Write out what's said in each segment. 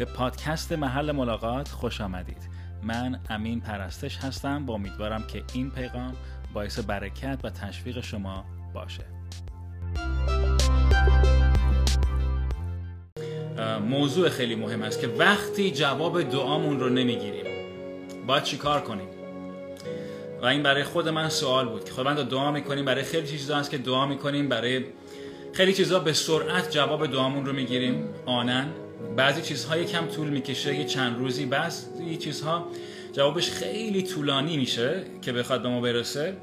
به پادکست محل ملاقات خوش آمدید. من امین پرستش هستم با امیدوارم که این پیغام باعث برکت و تشویق شما باشه. موضوع خیلی مهم است که وقتی جواب دعامون رو نمی‌گیریم باید چیکار کنیم؟ و این برای خود من سوال بود. که خداوند دعا می‌کنیم برای خیلی چیزا هست که دعا می‌کنیم برای خیلی چیزها به سرعت جواب دعامون رو می‌گیریم. آنن. بعضی چیزها کم طول می‌کشه یه چند روزی بعضی چیزها جوابش خیلی طولانی میشه که بخواد به ما برسه.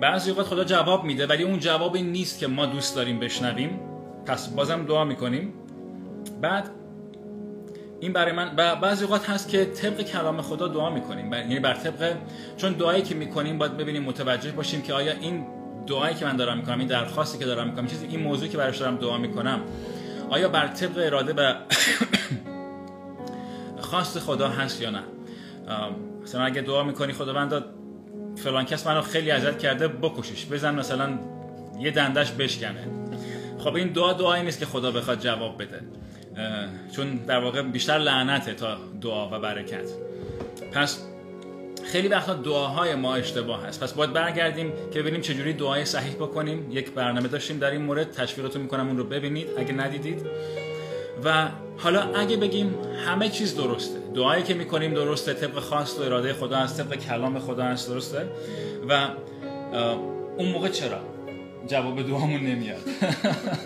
بعضی اوقات خدا جواب میده ولی اون جوابی نیست که ما دوست داریم بشنویم. پس بازم دعا می‌کنیم. بعد این برای من بعضی اوقات هست که طبق کلام خدا دعا می‌کنیم. یعنی بر طبق چون دعایی که می‌کنیم باید ببینیم متوجه باشیم که آیا این دعایی که من دارم می‌کنم این درخواستی که دارم می‌کنم چیزی این موضوعی که براش دارم دعا می‌کنم آیا بر طبق اراده و خواست خدا هست یا نه؟ مثلا اگه دعا می‌کنی خداوند فلان کس منو خیلی ازت کرده بکشش بزن مثلا یه دندش بشکنه. خب این دعا دعایی نیست که خدا بخواد جواب بده. چون در واقع بیشتر لعنته تا دعا و برکت. پس خیلی وقتا دعاهای ما اشتباه هست. پس باید برگردیم که ببینیم چجوری دعای صحیح بکنیم. یک برنامه داشتیم در این مورد. تشویقتون می‌کنم اون رو ببینید اگه ندیدید. و حالا اگه بگیم همه چیز درسته. دعایی که می‌کنیم درسته. طبق خواست و اراده خدا هست. طبق کلام خدا هست. درسته؟ و اون موقع چرا جواب دعامون نمیاد؟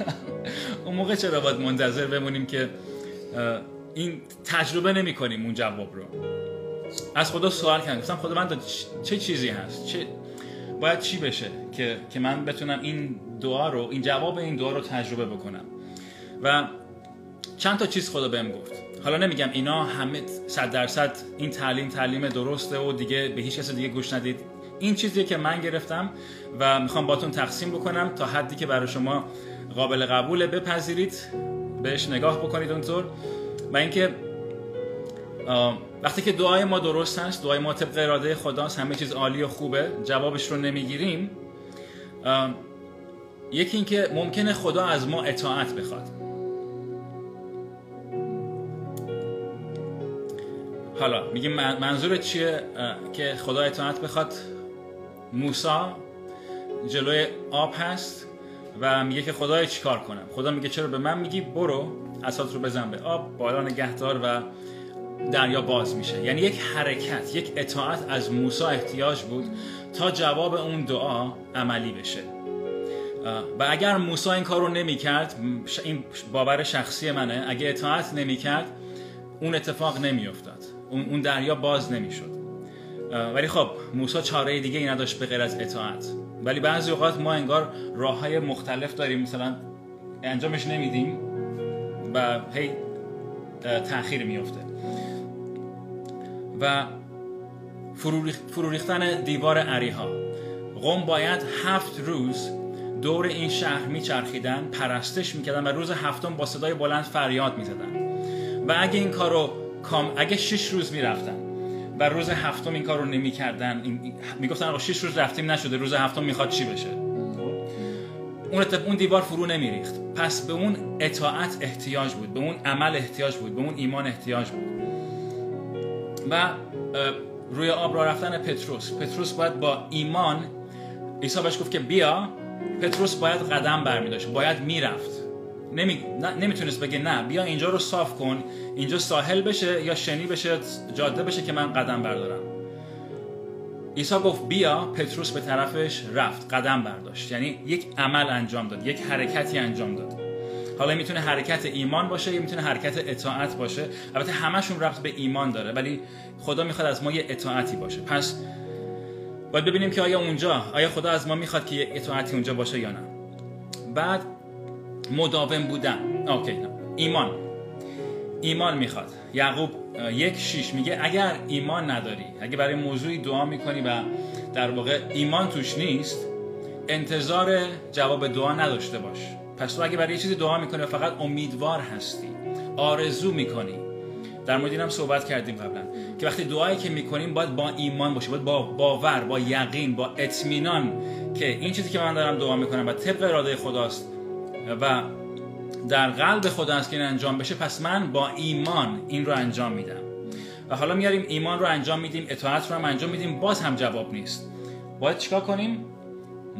اون موقع چرا باید منتظر بمونیم که این تجربه نمی کنیم اون جواب رو؟ از خدا سوال کردم. گفتم خدا من چه چیزی هست؟ چه باید چی بشه که که من بتونم این دعا رو این جواب این دعا رو تجربه بکنم؟ و چند تا چیز خدا بهم گفت. حالا نمیگم اینا همه صد درصد این تعلیم تعلیم درسته و دیگه به هیچ کس دیگه گوش ندید. این چیزیه که من گرفتم و می‌خوام باتون تقسیم بکنم تا حدی که برای شما قابل قبوله بپذیرید. بهش نگاه بکنید اونطور. و اینکه وقتی که دعای ما درست هست دعای ما طبق اراده خداست همه چیز عالی و خوبه جوابش رو نمی‌گیریم. یکی اینکه ممکنه خدا از ما اطاعت بخواد. حالا میگیم منظور چیه؟ که خدا اطاعت بخواد؟ موسا جلوی آب هست و میگه که خدای چیکار کنم؟ خدا میگه چرا به من میگی؟ برو اسات رو بزن به آب بالا نگهدار و دریا باز میشه. یعنی یک حرکت یک اطاعت از موسی احتیاج بود تا جواب اون دعا عملی بشه. و اگر موسی این کار رو نمی‌کرد این باور شخصی منه اگه اطاعت نمی‌کرد اون اتفاق نمیافتاد. اون دریا باز نمی‌شد. ولی خب موسی چاره دیگه ای نداشت به غیر از اطاعت. ولی بعضی اوقات ما انگار راه های مختلف داریم. مثلا انجامش نمیدیم و هی تاخیر میفته و فرو ریختن دیوار عریها. قوم باید هفت روز دور این شهر میچرخیدن پرستش می‌کردن و روز هفتم با صدای بلند فریاد می‌زدن. و اگه این کارو کام اگه شش روز می‌رفتن و روز هفتم این کار رو نمی‌کردن می‌گفتن آقا شش روز رفتیم نشده روز هفتم می‌خواد چی بشه؟ اون اون دیوار فرو نمیریخت. پس به اون اطاعت احتیاج بود به اون عمل احتیاج بود به اون ایمان احتیاج بود. و روی آب را رفتن پتروس. پتروس باید با ایمان عیسی بهش گفت که بیا پتروس باید قدم برمی باید می‌رفت. نمی... نمی‌تونست بگه نه. بیا اینجا رو صاف کن. اینجا ساحل بشه یا شنی بشه جاده بشه که من قدم بردارم. عیسی گفت بیا. پتروس به طرفش رفت. قدم برداشت. یعنی یک عمل انجام داد. یک حرکتی انجام داد. حالا می‌تونه حرکت ایمان باشه یا می‌تونه حرکت اطاعت باشه؟ البته همشون رفت به ایمان داره ولی خدا می‌خواد از ما یه اطاعتی باشه. پس باید ببینیم که آیا اونجا آیا خدا از ما می‌خواد که یه اطاعتی اونجا باشه یا نه. بعد مداوم بودن. اوکی نه. ایمان. ایمان می‌خواد. یعقوب یک شیش میگه اگر ایمان نداری اگه برای موضوعی دعا می‌کنی و در واقع ایمان توش نیست انتظار جواب دعا نداشته باش. پس تو اگه برای چیزی دعا می‌کنی و فقط امیدوار هستی آرزو می‌کنی. در مورد اینم صحبت کردیم قبلا که وقتی دعایی که می‌کنیم باید با ایمان باشه باید با باور با یقین با اطمینان که این چیزی که من دارم دعا می‌کنم و طبق اراده خداست و در قلب خدا است که این انجام بشه پس من با ایمان این رو انجام میدم. و حالا میاریم ایمان رو انجام میدیم اطاعت رو هم انجام میدیم باز هم جواب نیست. باید چیکار کنیم؟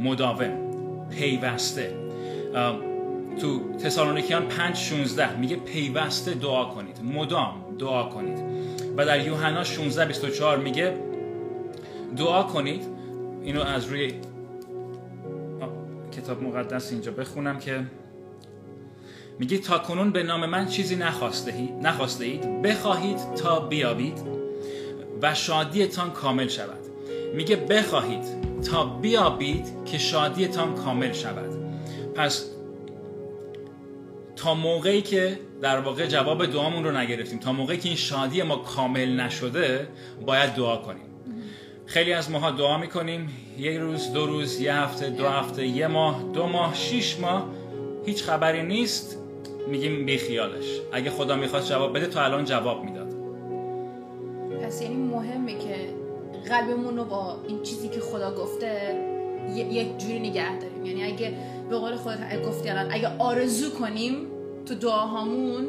مداوم پیوسته. تو تسالونیکیان 5 16 میگه پیوسته دعا کنید. مدام دعا کنید. و در یوحنا 16 24 میگه دعا کنید. اینو از روی کتاب مقدس اینجا بخونم که میگه تا کنون به نام من چیزی نخواسته نخواسته اید بخواهید تا بیابید و شادیتان کامل شود. میگه بخواهید تا بیابید که شادیتان کامل شود. پس تا موقعی که در واقع جواب دعامون رو نگرفتیم تا موقعی که این شادی ما کامل نشده باید دعا کنیم. خیلی از ماها دعا می‌کنیم. یک روز دو روز یه هفته دو هفته یه ماه دو ماه شیش ماه هیچ خبری نیست. میگیم بی خیالش. اگه خدا می‌خواست جواب بده تا الان جواب می‌داد. پس یعنی مهمه که قلبمون رو با این چیزی که خدا گفته یک جوری نگه داریم. یعنی اگه به قول خودت گفتی الان اگه آرزو کنیم تو دعاهامون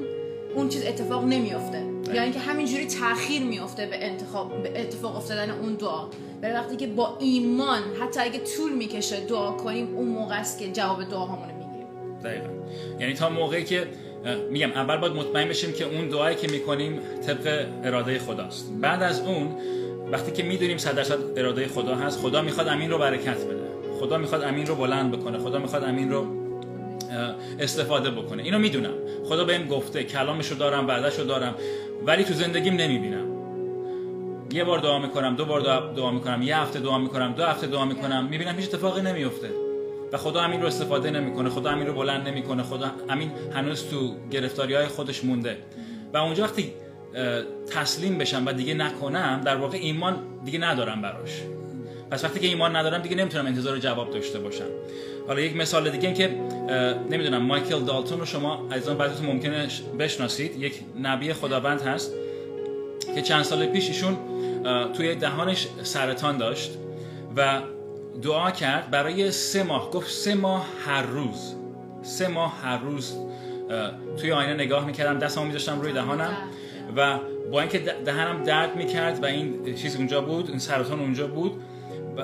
اون چیز اتفاق نمیافته. یا اینکه همینجوری تاخیر میافته به انتخاب به اتفاق افتادن اون دعا. برای وقتی که با ایمان حتی اگه طول می‌کشه دعا کنیم اون موقع است که جواب دعاهامون می‌گیریم. دقیقا. یعنی تا موقعی که میگم اول باید مطمئن بشیم که اون دعایی که می‌کنیم طبق اراده خداست. بعد از اون وقتی که می‌دونیم صد درصد اراده خدا هست خدا می‌خواد امین رو برکت بده. خدا می‌خواد امین رو بلند بکنه خدا می‌خواد امین رو استفاده بکنه. اینو می‌دونم. خدا بهم گفته کلامشو دارم وعدهشو دارم ولی تو زندگیم نمی‌بینم. یه بار دعا می‌کنم دو بار دعا می‌کنم یه هفته دعا می‌کنم دو هفته دعا می‌کنم. می‌بینم هیچ اتفاقی نمیفته و خدا امین رو استفاده نمی‌کنه خدا امین رو بلند نمی‌کنه. خدا امین هنوز تو گرفتاری های خودش مونده. و اونجا وقتی تسلیم بشم و دیگه نکنم در واقع ایمان دیگه ندارم براش. پس وقتی که ایمان ندارم دیگه نمی‌تونم انتظار جواب داشته باشم. حالا یک مثال دیگه این که نمی‌دونم مایکل دالتون رو شما عزیزان بعضیتون ممکنه بشناسید. یک نبی خداوند هست که چند سال پیش ایشون توی دهانش سرطان داشت و دعا کرد برای سه ماه. گفت سه ماه هر روز. سه ماه هر روز توی آینه نگاه می‌کردم دستمو میذاشتم روی دهانم و با اینکه دهنم درد می‌کرد و این چیز اونجا بود این سرطان اونجا بود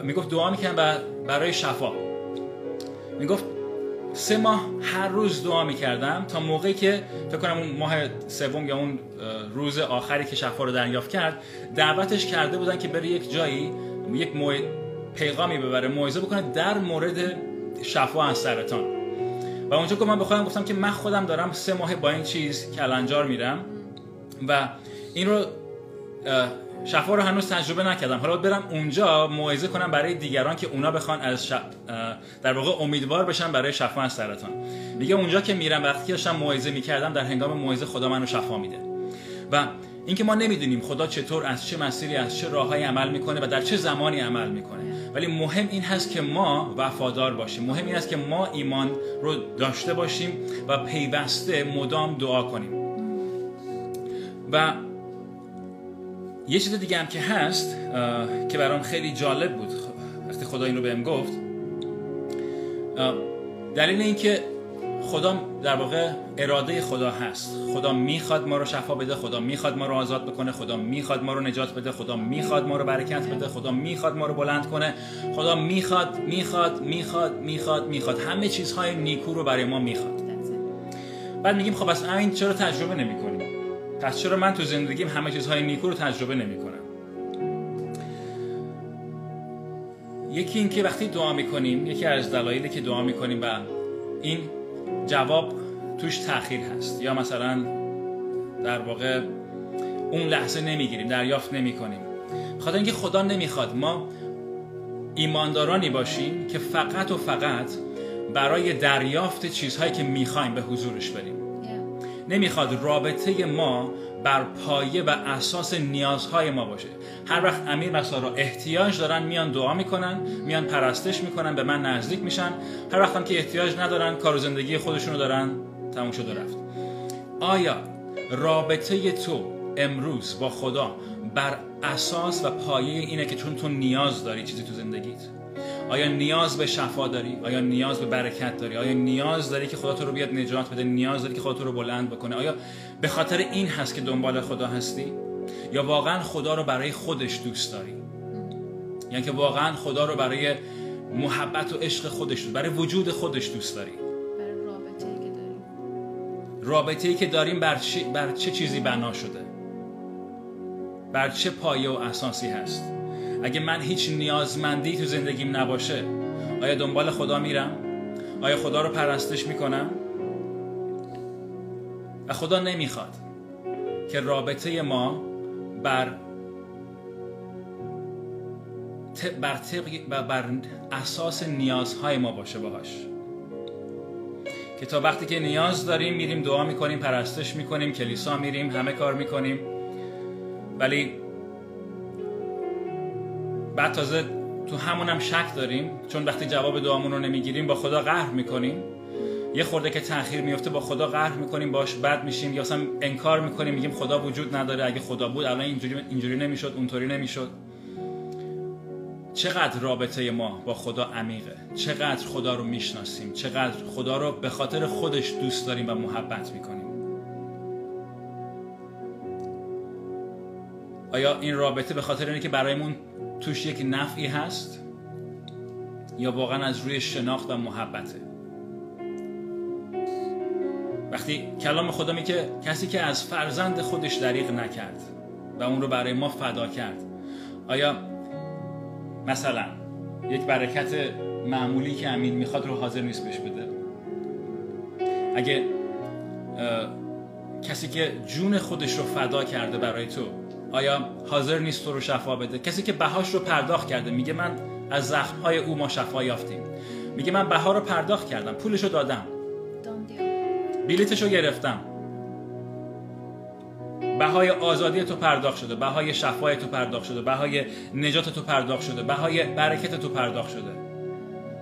می‌گفت دعا می‌کردم برای شفا. می‌گفت سه ماه هر روز دعا می‌کردم تا موقعی که فکر کنم اون ماه سوم یا اون روز آخری که شفا رو دریافت کرد دعوتش کرده بودن که بره یک جایی یک مو... پیغامی ببره موعظه بکنه در مورد شفا از سرطان. و اونجا که من به خودم گفتم که من خودم دارم سه ماه با این چیز کلنجار میرم و این رو شفا رو هنوز تجربه نکردم. حالا برم اونجا موعظه کنم برای دیگران که اونا بخوان از در واقع امیدوار بشن برای شفا از سرطان. میگه اونجا که میرم وقتی که داشتم موعظه می‌کردم در هنگام موعظه خدا منو شفا میده. و اینکه ما نمی‌دونیم خدا چطور از چه مسیری از چه راههایی عمل می‌کنه و در چه زمانی عمل می‌کنه. ولی مهم این هست که ما وفادار باشیم. مهم این است که ما ایمان رو داشته باشیم و پیوسته مدام دعا کنیم. و یه چیز دیگه هم که هست که برام خیلی جالب بود وقتی خدا این رو بهم گفت دلیل اینکه خدا در واقع اراده خدا هست. خدا می‌خواد ما رو شفا بده خدا می‌خواد ما رو آزاد بکنه خدا می‌خواد ما رو نجات بده خدا می‌خواد ما رو برکت بده خدا می‌خواد ما رو بلند کنه. خدا می‌خواد می‌خواد می‌خواد می‌خواد می‌خواد. همه چیزهای نیکو رو برای ما می‌خواد. بعد میگیم خب از این چرا تجربه نمی‌کنیم؟ پس چرا من تو زندگیم همه چیزهای نیکو رو تجربه نمی کنم یکی این که وقتی دعا می‌کنیم یکی از دلایلی که دعا می‌کنیم و این جواب توش تاخیر هست یا مثلا در واقع اون لحظه نمی‌گیریم دریافت نمی کنیم خاطر اینکه خدا نمی‌خواد ما ایماندارانی باشیم که فقط و فقط برای دریافت چیزهایی که می‌خوایم به حضورش بریم. نمی‌خواد رابطه ما بر پایه و اساس نیازهای ما باشه. هر وقت امیر و سارا احتیاج دارن میان دعا می‌کنن میان پرستش می‌کنن به من نزدیک میشن. هر وقت هم که احتیاج ندارن کار و زندگی خودشونو دارن تموم شده رفت. آیا رابطه تو امروز با خدا بر اساس و پایه اینه که چون تو نیاز داری چیزی تو زندگیت؟ آیا نیاز به شفا داری؟ آیا نیاز به برکت داری؟ آیا نیاز داری که خدا تو رو بیاد نجات بده؟ نیاز داری که خدا تو رو بلند بکنه؟ آیا به خاطر این هست که دنبال خدا هستی؟ یا واقعا خدا رو برای خودش دوست داری؟ یعنی که واقعا خدا رو برای محبت و عشق خودش دوست برای وجود خودش دوست داری؟ برای رابطه که داریم. رابطه ای که داریم بر چه, بر چه چیزی بنا شده؟ بر چه پایه و اساسی هست؟ اگه من هیچ نیازمندی تو زندگیم نباشه آیا دنبال خدا میرم؟ آیا خدا رو پرستش می‌کنم؟ و خدا نمی‌خواد که رابطه ما بر بر, و بر اساس نیازهای ما باشه باهاش. که تا وقتی که نیاز داریم میریم دعا می‌کنیم پرستش می‌کنیم کلیسا میریم همه کار می‌کنیم. ولی بعد تازه تو همونم شک داریم چون وقتی جواب دعامون رو نمی‌گیریم با خدا قهر می‌کنیم. یه خورده که تاخیر میفته با خدا قهر می‌کنیم باش بد میشیم. یا اصلا انکار می‌کنیم میگیم خدا وجود نداره اگه خدا بود الان اینجوری اینجوری نمی‌شد اونطوری نمی‌شد. چقدر رابطه ما با خدا عمیقه؟ چقدر خدا رو می‌شناسیم؟ چقدر خدا رو به خاطر خودش دوست داریم و محبت می‌کنیم؟ آیا این رابطه به خاطر اینه که برایمون توش یک نفعی هست یا واقعا از روی شناخت و محبته؟ وقتی کلام خدا میگه کسی که از فرزند خودش دریغ نکرد و اون رو برای ما فدا کرد آیا مثلا یک برکت معمولی که امین می‌خواد رو حاضر نیست بهش بده؟ اگه کسی که جون خودش رو فدا کرده برای تو آیا حاضر نیست تو رو شفا بده؟ کسی که بهاش رو پرداخت کرده میگه من از زخمهای او ما شفا یافتیم. میگه من بها رو پرداخت کردم پولش رو دادم. بلیتش رو گرفتم. بهای آزادی تو پرداخت شده بهای شفای تو پرداخت شده بهای نجات تو پرداخت شده بهای برکت تو پرداخت شده.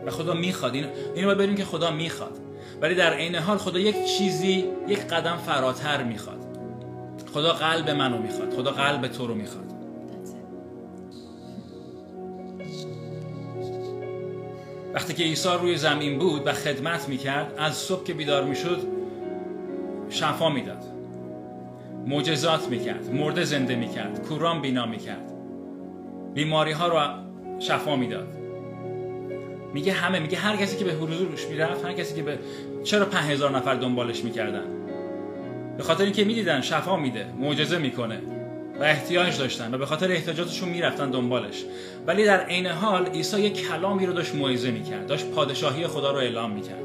و خدا می‌خواد این اینو باید بریم که خدا می‌خواد. ولی در عین حال خدا یک چیزی یک قدم فراتر می‌خواد. خدا قلب منو می‌خواد. خدا قلب تو رو می‌خواد. وقتی که عیسی روی زمین بود و خدمت می‌کرد از صبح که بیدار می‌شد شفا می‌داد. معجزات می‌کرد مرده زنده می‌کرد کوران بینا می‌کرد. بیماری ها رو شفا می‌داد. میگه همه میگه هر کسی که به حضورش می‌رفت هر کسی که به چرا 5000 نفر دنبالش می‌کردن؟ به خاطر اینکه می‌دیدن شفا میده معجزه می‌کنه و احتیاج داشتن و به خاطر احتیاجاتشون می‌رفتن دنبالش. ولی در عین حال عیسی یک کلامی رو داشت موعظه می‌کرد داشت پادشاهی خدا رو اعلام می‌کرد.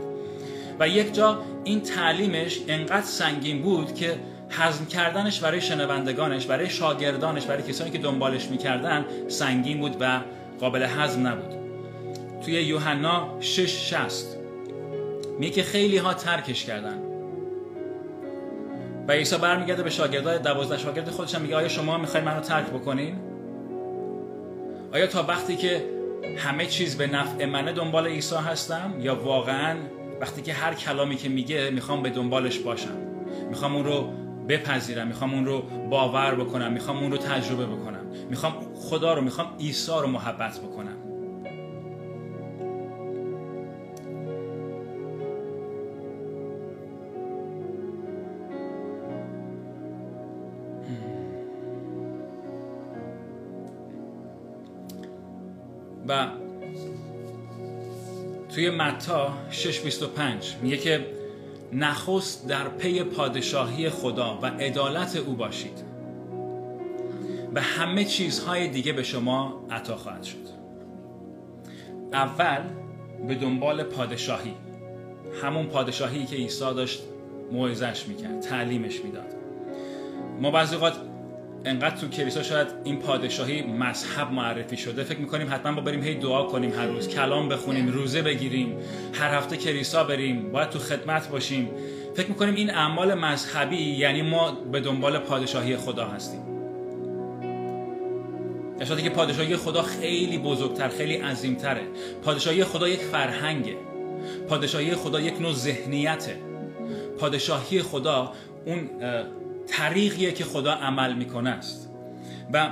و یک جا این تعلیمش انقدر سنگین بود که هضم کردنش برای شنوندگانش برای شاگردانش برای کسانی که دنبالش می‌کردن سنگین بود و قابل هضم نبود. توی یوحنا 6 60 میگه که خیلی ها ترکش کردن. و عیسی برمیگرده به شاگردای دوازده شاگرد خودش هم میگه آیا شما می‌خواین منو ترک بکنین؟ آیا تا وقتی که همه چیز به نفع منه دنبال عیسی هستم؟ یا واقعا وقتی که هر کلامی که میگه می‌خوام به دنبالش باشم؟ می‌خوام اون رو بپذیرم می‌خوام اون رو باور بکنم می‌خوام اون رو تجربه بکنم می‌خوام خدا رو می‌خوام عیسی رو محبت بکنم. توی متا 625 میگه که نخست در پی پادشاهی خدا و عدالت او باشید. و همه چیزهای دیگه به شما عطا خواهد شد. اول به دنبال پادشاهی. همون پادشاهی که عیسی داشت موعظش می‌کرد تعلیمش می‌داد. ما بعضی اوقات انقدر تو کلیسا شاید این پادشاهی مذهب معرفی شده فکر می‌کنیم حتما با بریم هی دعا کنیم هر روز کلام بخونیم روزه بگیریم هر هفته کلیسا بریم باید تو خدمت باشیم. فکر می‌کنیم این اعمال مذهبی یعنی ما به دنبال پادشاهی خدا هستیم. در که پادشاهی خدا خیلی بزرگتر خیلی عظیمتره. پادشاهی خدا یک فرهنگه. پادشاهی خدا یک نوع ذهنیته. پادشاهی خدا اون طریقیه که خدا عمل می‌کنه است. و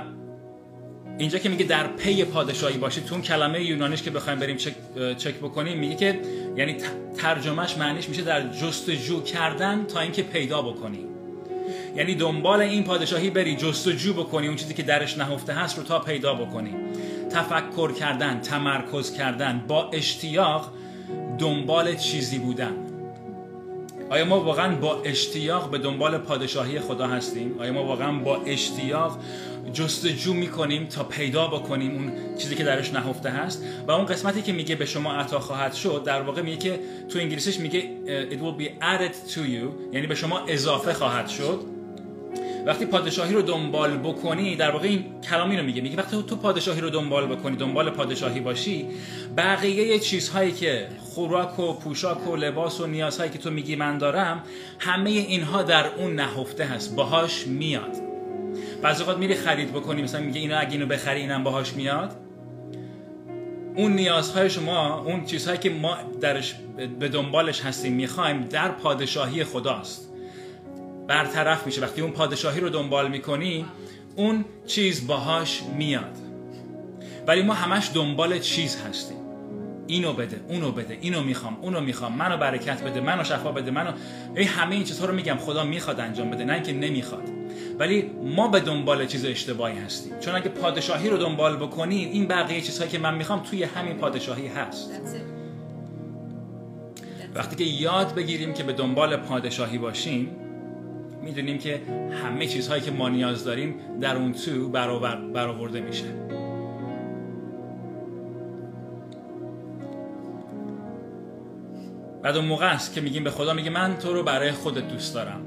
اینجا که میگه در پی پادشاهی باشید تو کلمه یونانیش که بخوایم بریم چک, چک بکنیم میگه که یعنی ترجمهش معنیش میشه در جستجو کردن تا اینکه پیدا بکنی. یعنی دنبال این پادشاهی بری جستجو بکنی اون چیزی که درش نهفته هست رو تا پیدا بکنی. تفکر کردن تمرکز کردن با اشتیاق دنبال چیزی بودن. آیا ما واقعا با اشتیاق به دنبال پادشاهی خدا هستیم؟ آیا ما واقعا با اشتیاق جستجو می‌کنیم تا پیدا بکنیم اون چیزی که درش نهفته هست و اون قسمتی که میگه به شما عطا خواهد شد در واقع میگه که تو انگلیسیش میگه it will be added to you یعنی به شما اضافه خواهد شد وقتی پادشاهی رو دنبال بکنی در واقع این کلامی رو میگه. میگه وقتی تو پادشاهی رو دنبال بکنی دنبال پادشاهی باشی بقیه چیزهایی که خوراک و پوشاک و لباس و نیازهایی که تو میگی من دارم همه اینها در اون نهفته هست. باهاش میاد. بعضی وقت میری خرید بکنی مثلا میگه اینا اگه اینو بخری اینم باهاش میاد. اون نیازهای شما اون چیزهایی که ما درش به دنبالش هستیم می‌خوایم در پادشاهی خداست. برطرف میشه. وقتی اون پادشاهی رو دنبال می‌کنی اون چیز باهاش میاد. ولی ما همش دنبال چیز هستیم. اینو بده اونو بده اینو می‌خوام اونو می‌خوام منو برکت بده منو شفا بده منو. ای همه این چیزها رو میگم خدا می‌خواد انجام بده نه اینکه نمی‌خواد. ولی ما به دنبال چیز اشتباهی هستیم. چون اگه پادشاهی رو دنبال بکنیم این بقیه چیزهایی که من می‌خوام توی همین پادشاهی هست. وقتی که یاد بگیریم که به دنبال پادشاهی باشیم می‌دونیم که همه چیزهایی که ما نیاز داریم در اون تو برآورده میشه. بعد اون موقع است که میگیم به خدا میگه من تو رو برای خودت دوست دارم.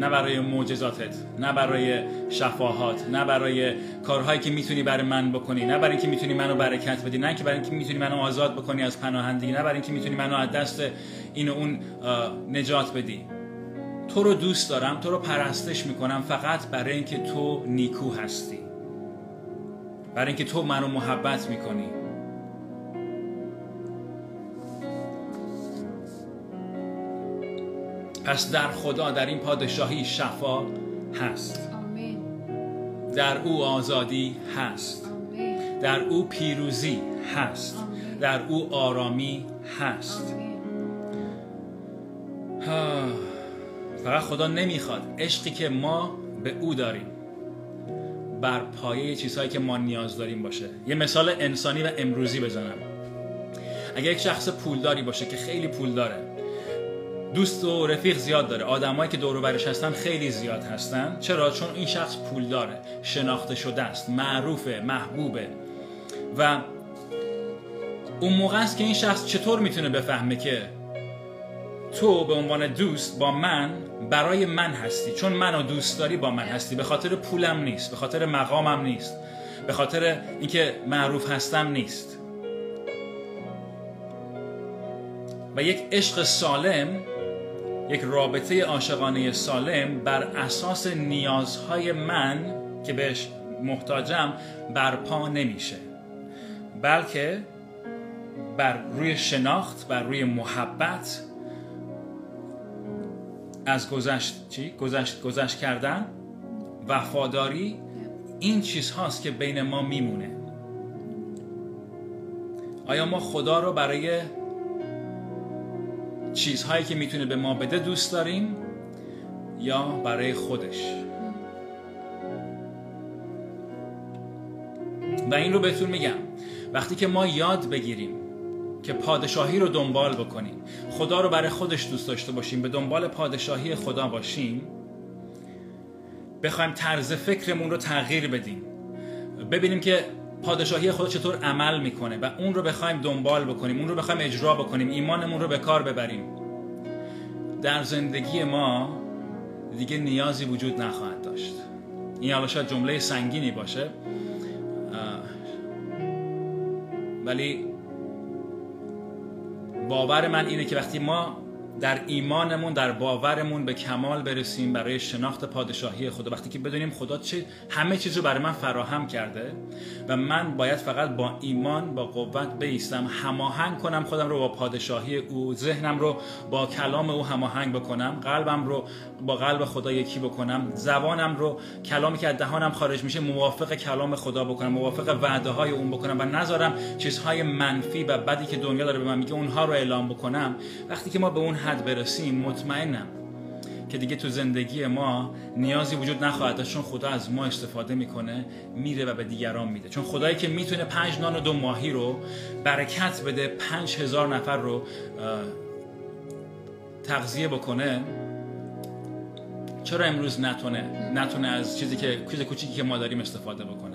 نه برای معجزاتت نه برای شفاهات نه برای کارهایی که می‌تونی برای من بکنی نه برای اینکه می‌تونی منو برکت بدی نه که برای اینکه می‌تونی منو آزاد بکنی از پناهندگی نه برای اینکه می‌تونی منو از دست این و اون نجات بدی. تو رو دوست دارم تو رو پرستش می‌کنم فقط برای اینکه تو نیکو هستی. برای اینکه تو منو محبت می‌کنی. پس در خدا در این پادشاهی شفا هست. در او آزادی هست. در او پیروزی هست. در او آرامی هست. فقط خدا نمی‌خواد. عشقی که ما به او داریم. بر پایه چیزهایی که ما نیاز داریم باشه. یه مثال انسانی و امروزی بزنم. اگر یک شخص پولداری باشه که خیلی پول داره دوست و رفیق زیاد داره آدمایی که دور برش هستن خیلی زیاد هستن. چرا؟ چون این شخص پول داره شناخته شده است معروفه محبوبه. و اون موقع است که این شخص چطور می‌تونه بفهمه که تو به عنوان دوست با من برای من هستی چون منو دوست داری با من هستی. به خاطر پولم نیست به خاطر مقامم نیست به خاطر اینکه معروف هستم نیست. و یک عشق سالم یک رابطه عاشقانه سالم بر اساس نیازهای من که بهش محتاجم برپا نمیشه. بلکه بر روی شناخت بر روی محبت از گذشت چی؟ گذشت گذشت کردن وفاداری این چیز هاست که بین ما میمونه. آیا ما خدا رو برای چیزهایی که می‌تونه به ما بده دوست داریم یا برای خودش؟ و این رو بهتون میگم. وقتی که ما یاد بگیریم که پادشاهی رو دنبال بکنیم. خدا رو برای خودش دوست داشته باشیم. به دنبال پادشاهی خدا باشیم. بخوایم طرز فکرمون رو تغییر بدیم. ببینیم که پادشاهی خدا چطور عمل می‌کنه و اون رو بخوایم دنبال بکنیم. اون رو بخوایم اجرا بکنیم. ایمانمون رو به کار ببریم. در زندگی ما دیگه نیازی وجود نخواهد داشت. این حالا شاید جمله سنگینی باشه. ولی باور من اینه که وقتی ما در ایمانمون در باورمون به کمال برسیم برای شناخت پادشاهی خدا. وقتی که بدونیم خدا چه همه چیز رو برای من فراهم کرده و من باید فقط با ایمان با قوت بیستم هماهنگ کنم خودم رو با پادشاهی او ذهنم رو با کلام او هماهنگ بکنم قلبم رو با قلب خدا یکی بکنم زبانم رو کلامی که از دهانم خارج میشه موافق کلام خدا بکنم موافق وعده های اون بکنم و نذارم چیزهای منفی و بدی که دنیا داره به من میگه اونها رو اعلام بکنم. وقتی که ما به اون حد برسیم مطمئنم که دیگه تو زندگی ما نیازی وجود نخواهد داشت چون خدا از ما استفاده می‌کنه میره و به دیگران میده. چون خدایی که می‌تونه پنج نان و دو ماهی رو برکت بده پنج هزار نفر رو تغذیه بکنه چرا امروز نتونه نتونه از چیزی که چیز کوچیکی که ما داریم استفاده بکنه؟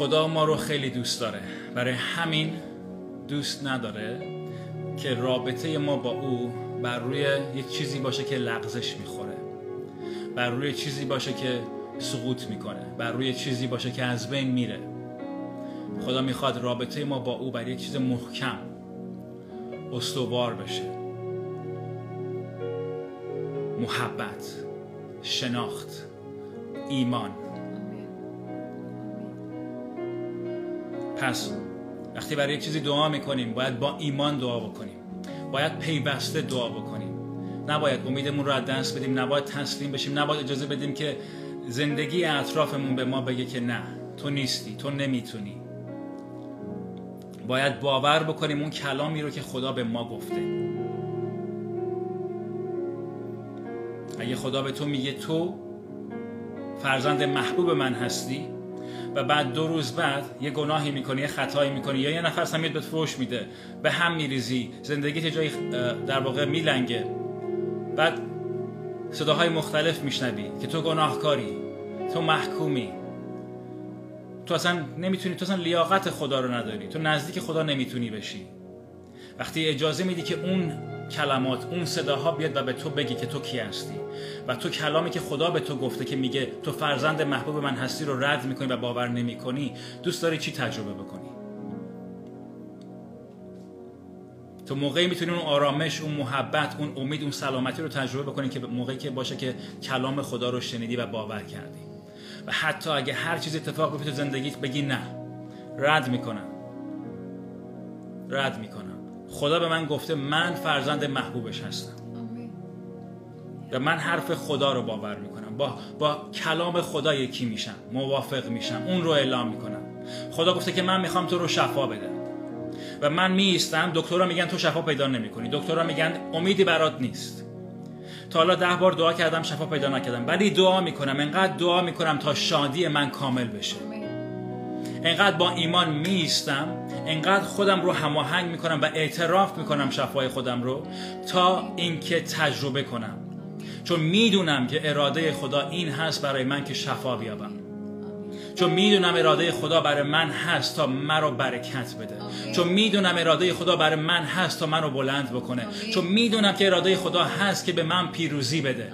خدا ما رو خیلی دوست داره. برای همین دوست نداره که رابطه ما با او بر روی یک چیزی باشه که لغزش می‌خوره. بر روی چیزی باشه که سقوط می‌کنه. بر روی چیزی باشه که از بین میره. خدا می‌خواد رابطه ما با او بر یک چیز محکم استوار بشه. محبت شناخت ایمان. پس وقتی برای یک چیزی دعا می‌کنیم باید با ایمان دعا بکنیم. باید پیوسته دعا بکنیم. نباید امیدمون رو از دست بدیم نباید تسلیم بشیم نباید اجازه بدیم که زندگی اطرافمون به ما بگه که نه تو نیستی تو نمی‌تونی. باید باور بکنیم اون کلامی رو که خدا به ما گفته. اگه خدا به تو میگه تو فرزند محبوب من هستی و بعد دو روز بعد یه گناهی می‌کنی یه خطایی می‌کنی یا یه نفر سمیت بهت فروش میده به هم میریزی زندگیت جایی در واقع میلنگه. بعد صداهای مختلف میشنوی که تو گناهکاری تو محکومی. تو اصلا نمی‌تونی تو اصلا لیاقت خدا رو نداری. تو نزدیک خدا نمی‌تونی بشی. وقتی اجازه میدی که اون کلمات اون صداها بیاد و به تو بگی که تو کی هستی. و تو کلامی که خدا به تو گفته که میگه تو فرزند محبوب من هستی رو رد می‌کنی و باور نمی‌کنی دوست داری چی تجربه بکنی؟ تو موقعی می‌تونی اون آرامش اون محبت اون امید اون سلامتی رو تجربه بکنی که موقعی که باشه که کلام خدا رو شنیدی و باور کردی. و حتی اگه هر چیز اتفاق بیفته تو زندگیت بگی نه. رد می‌کنم. رد می‌کنم. خدا به من گفته من فرزند محبوبش هستم. و من حرف خدا رو باور می‌کنم. با, با کلام خدا یکی میشم موافق میشم اون رو اعلام می‌کنم. خدا گفته که من می‌خوام تو رو شفا بده و من میستم دکترها میگن تو شفا پیدا نمی‌کنی. دکترها میگن امیدی برات نیست. تا حالا ده بار دعا کردم شفا پیدا نکردم. ولی دعا می‌کنم انقدر دعا می‌کنم تا شادی من کامل بشه. انقدر با ایمان میستم انقدر خودم رو هماهنگ می‌کنم و اعتراف می‌کنم شفای خودم رو تا اینکه تجربه کنم. چون می‌دونم که اراده خدا این هست برای من که شفا بیابم. چون می‌دونم اراده خدا برای من هست تا مرا برکت بده. چون می‌دونم اراده خدا برای من هست تا منو بلند بکنه. چون می‌دونم که اراده خدا هست که به من پیروزی بده.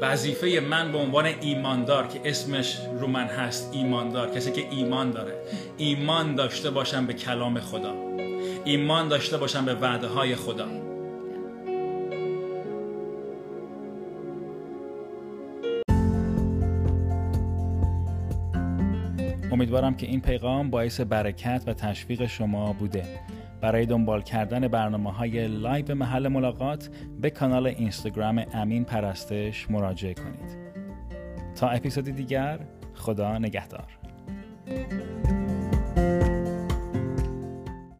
وظیفه من به عنوان ایماندار که اسمش رو من هست ایماندار کسی که ایمان داره. ایمان داشته باشم به کلام خدا. ایمان داشته باشم به وعده های خدا. امیدوارم که این پیغام باعث برکت و تشویق شما بوده. برای دنبال کردن برنامه های live محل ملاقات به کانال اینستاگرام امین پرستش مراجعه کنید. تا اپیزودی دیگر خدا نگهدار.